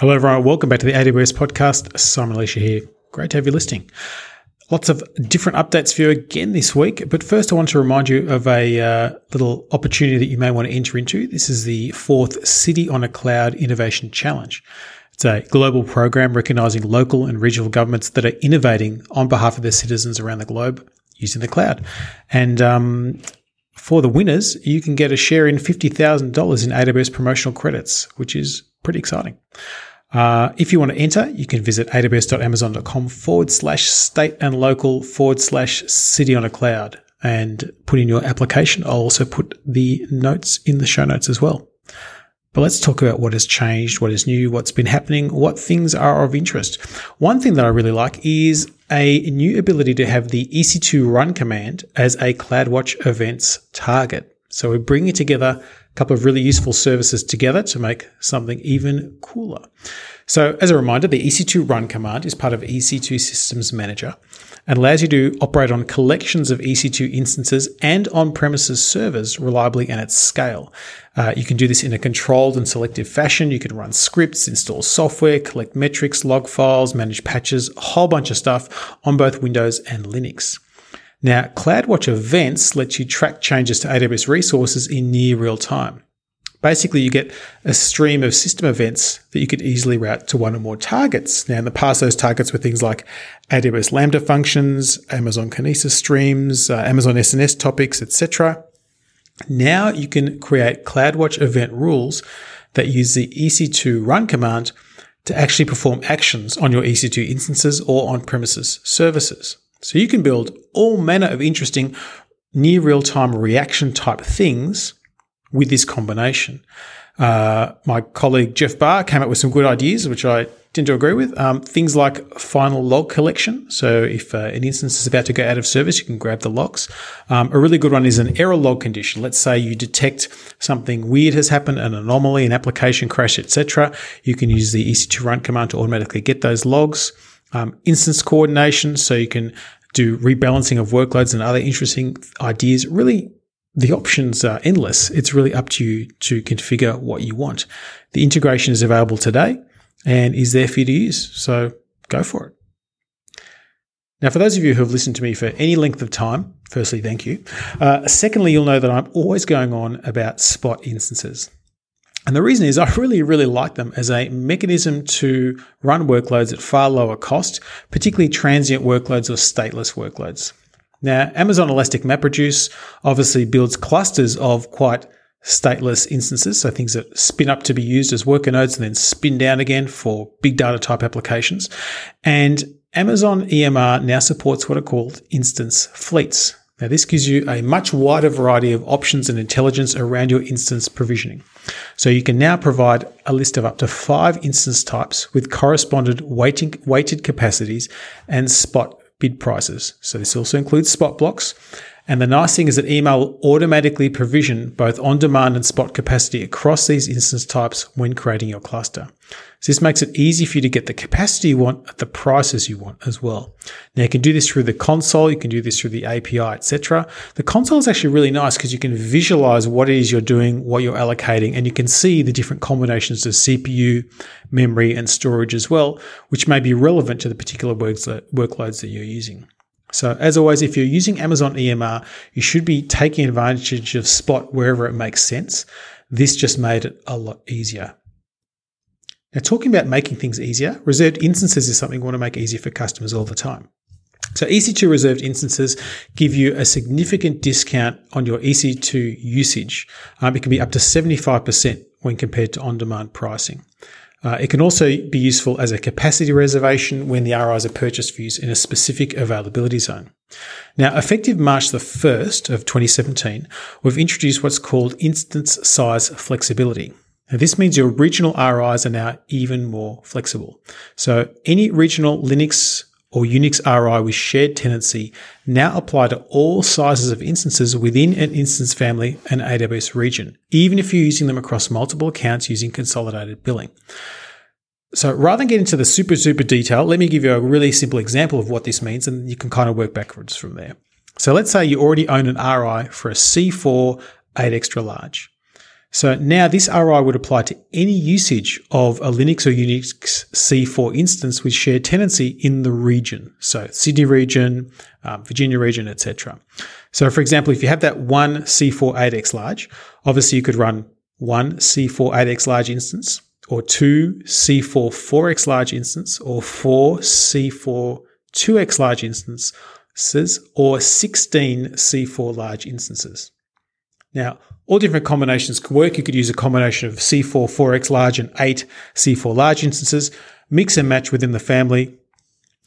Hello, everyone. Welcome back to the AWS podcast. Simon Elisha here. Great to have you listening. Lots of different updates for you again this week. But first, I want to remind you of a uh, little opportunity that you may want to enter into. This is the fourth City on a Cloud Innovation Challenge. It's a global program recognizing local and regional governments that are innovating on behalf of their citizens around the globe using the cloud. And um, for the winners, you can get a share in $50,000 in AWS promotional credits, which is pretty exciting. Uh, if you want to enter, you can visit aws.amazon.com forward slash state and local forward slash city on a cloud and put in your application. I'll also put the notes in the show notes as well. But let's talk about what has changed, what is new, what's been happening, what things are of interest. One thing that I really like is a new ability to have the EC2 run command as a CloudWatch events target. So we're bringing together couple of really useful services together to make something even cooler. So, as a reminder, the EC2 run command is part of EC2 Systems Manager and allows you to operate on collections of EC2 instances and on premises servers reliably and at scale. Uh, you can do this in a controlled and selective fashion. You can run scripts, install software, collect metrics, log files, manage patches, a whole bunch of stuff on both Windows and Linux. Now, CloudWatch Events lets you track changes to AWS resources in near real time. Basically, you get a stream of system events that you could easily route to one or more targets. Now, in the past, those targets were things like AWS Lambda functions, Amazon Kinesis streams, uh, Amazon SNS topics, etc. Now you can create CloudWatch event rules that use the EC2 run command to actually perform actions on your EC2 instances or on premises services. So you can build all manner of interesting near real time reaction type things with this combination. Uh, my colleague Jeff Barr came up with some good ideas, which I tend to agree with. Um, things like final log collection. So if uh, an instance is about to go out of service, you can grab the logs. Um, a really good one is an error log condition. Let's say you detect something weird has happened, an anomaly, an application crash, etc. You can use the EC2 run command to automatically get those logs um, instance coordination, so you can do rebalancing of workloads and other interesting ideas. Really, the options are endless. It's really up to you to configure what you want. The integration is available today and is there for you to use. So go for it. Now, for those of you who have listened to me for any length of time, firstly, thank you. Uh, secondly, you'll know that I'm always going on about spot instances. And the reason is I really, really like them as a mechanism to run workloads at far lower cost, particularly transient workloads or stateless workloads. Now, Amazon Elastic MapReduce obviously builds clusters of quite stateless instances, so things that spin up to be used as worker nodes and then spin down again for big data type applications. And Amazon EMR now supports what are called instance fleets. Now, this gives you a much wider variety of options and intelligence around your instance provisioning. So you can now provide a list of up to five instance types with corresponded weighting, weighted capacities and spot bid prices. So this also includes spot blocks and the nice thing is that EMR will automatically provision both on demand and spot capacity across these instance types when creating your cluster. So this makes it easy for you to get the capacity you want at the prices you want as well. Now you can do this through the console, you can do this through the API, etc. The console is actually really nice because you can visualize what it is you're doing, what you're allocating, and you can see the different combinations of CPU, memory, and storage as well, which may be relevant to the particular uh, workloads that you're using. So, as always, if you're using Amazon EMR, you should be taking advantage of Spot wherever it makes sense. This just made it a lot easier. Now, talking about making things easier, reserved instances is something we want to make easier for customers all the time. So, EC2 reserved instances give you a significant discount on your EC2 usage. Um, it can be up to 75% when compared to on demand pricing. Uh, it can also be useful as a capacity reservation when the RIs are purchased for use in a specific availability zone. Now, effective March the 1st of 2017, we've introduced what's called instance size flexibility. Now, this means your regional RIs are now even more flexible. So any regional Linux or Unix RI with shared tenancy now apply to all sizes of instances within an instance family and AWS region, even if you're using them across multiple accounts using consolidated billing. So rather than get into the super, super detail, let me give you a really simple example of what this means and you can kind of work backwards from there. So let's say you already own an RI for a C4 8 extra large. So now this RI would apply to any usage of a Linux or Unix C4 instance with shared tenancy in the region. So Sydney region, um, Virginia region, etc. So for example, if you have that one C4 8x large, obviously you could run one C4 8x large instance or two C4 4x large instance or four C4 2x large instances or 16 C4 large instances. Now, all different combinations can work. You could use a combination of C4 4x large and 8 C4 large instances, mix and match within the family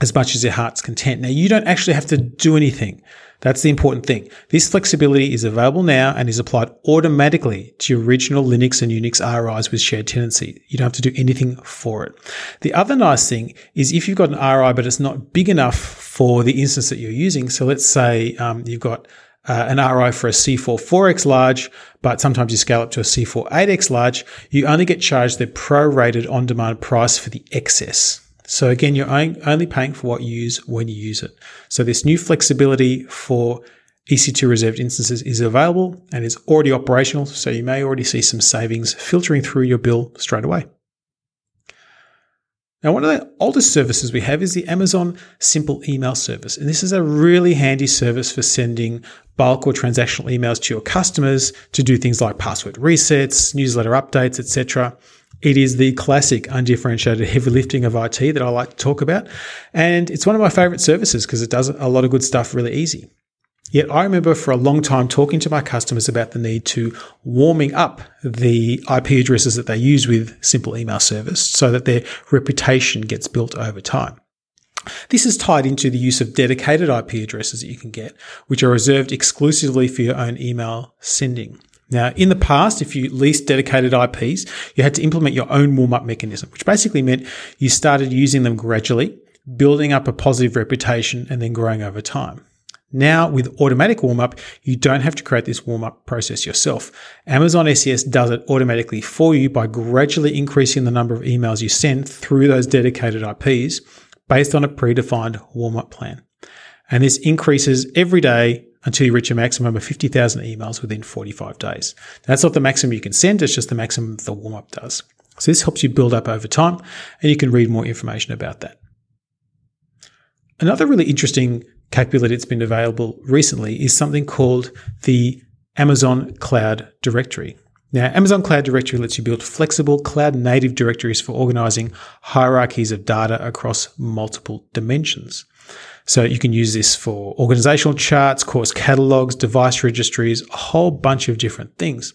as much as your heart's content. Now, you don't actually have to do anything. That's the important thing. This flexibility is available now and is applied automatically to your original Linux and Unix RIs with shared tenancy. You don't have to do anything for it. The other nice thing is if you've got an RI, but it's not big enough for the instance that you're using. So let's say um, you've got uh, an RI for a C4 4x large, but sometimes you scale up to a C4 8x large, you only get charged the prorated on demand price for the excess. So again, you're only paying for what you use when you use it. So this new flexibility for EC2 reserved instances is available and is already operational. So you may already see some savings filtering through your bill straight away. Now, one of the oldest services we have is the Amazon Simple Email Service. And this is a really handy service for sending bulk or transactional emails to your customers to do things like password resets, newsletter updates, etc. It is the classic undifferentiated heavy lifting of IT that I like to talk about. And it's one of my favorite services because it does a lot of good stuff really easy. Yet I remember for a long time talking to my customers about the need to warming up the IP addresses that they use with simple email service so that their reputation gets built over time. This is tied into the use of dedicated IP addresses that you can get, which are reserved exclusively for your own email sending. Now, in the past, if you leased dedicated IPs, you had to implement your own warm up mechanism, which basically meant you started using them gradually, building up a positive reputation and then growing over time. Now, with automatic warm up, you don't have to create this warm up process yourself. Amazon SES does it automatically for you by gradually increasing the number of emails you send through those dedicated IPs based on a predefined warm up plan. And this increases every day until you reach a maximum of 50,000 emails within 45 days. That's not the maximum you can send, it's just the maximum the warm up does. So this helps you build up over time and you can read more information about that. Another really interesting capability that's been available recently is something called the Amazon Cloud Directory. Now, Amazon Cloud Directory lets you build flexible cloud native directories for organizing hierarchies of data across multiple dimensions. So you can use this for organizational charts, course catalogs, device registries, a whole bunch of different things.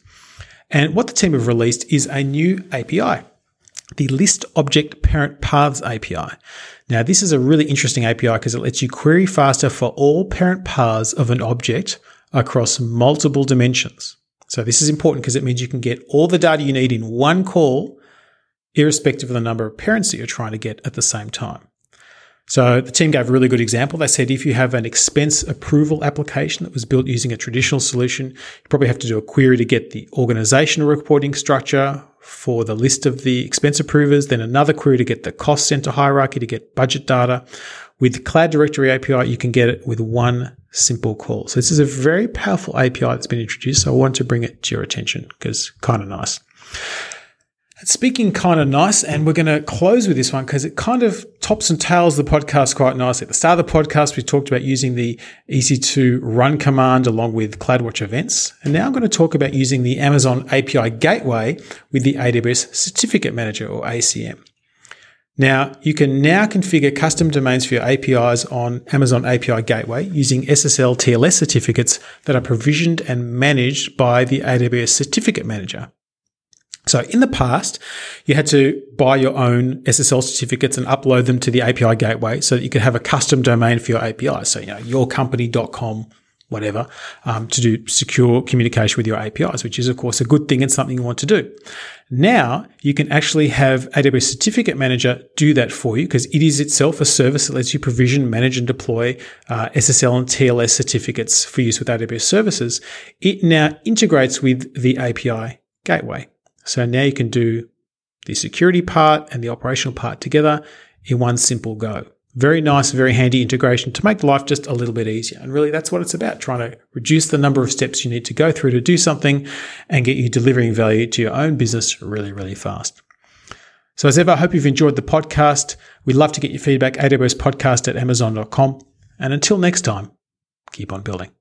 And what the team have released is a new API, the List Object Parent Paths API. Now, this is a really interesting API because it lets you query faster for all parent paths of an object across multiple dimensions. So this is important because it means you can get all the data you need in one call, irrespective of the number of parents that you're trying to get at the same time. So the team gave a really good example. They said if you have an expense approval application that was built using a traditional solution, you probably have to do a query to get the organizational reporting structure for the list of the expense approvers, then another query to get the cost center hierarchy to get budget data. With Cloud Directory API, you can get it with one simple call. So this is a very powerful API that's been introduced. So I want to bring it to your attention because kind of nice. Speaking kind of nice, and we're going to close with this one because it kind of tops and tails the podcast quite nicely. At the start of the podcast, we talked about using the EC2 run command along with CloudWatch events. And now I'm going to talk about using the Amazon API Gateway with the AWS Certificate Manager or ACM. Now, you can now configure custom domains for your APIs on Amazon API Gateway using SSL TLS certificates that are provisioned and managed by the AWS Certificate Manager. So in the past, you had to buy your own SSL certificates and upload them to the API gateway so that you could have a custom domain for your API. So, you know, yourcompany.com, whatever, um, to do secure communication with your APIs, which is, of course, a good thing and something you want to do. Now you can actually have AWS Certificate Manager do that for you because it is itself a service that lets you provision, manage, and deploy uh, SSL and TLS certificates for use with AWS services. It now integrates with the API gateway. So now you can do the security part and the operational part together in one simple go. Very nice, very handy integration to make life just a little bit easier. And really, that's what it's about trying to reduce the number of steps you need to go through to do something and get you delivering value to your own business really, really fast. So, as ever, I hope you've enjoyed the podcast. We'd love to get your feedback, AWS podcast at amazon.com. And until next time, keep on building.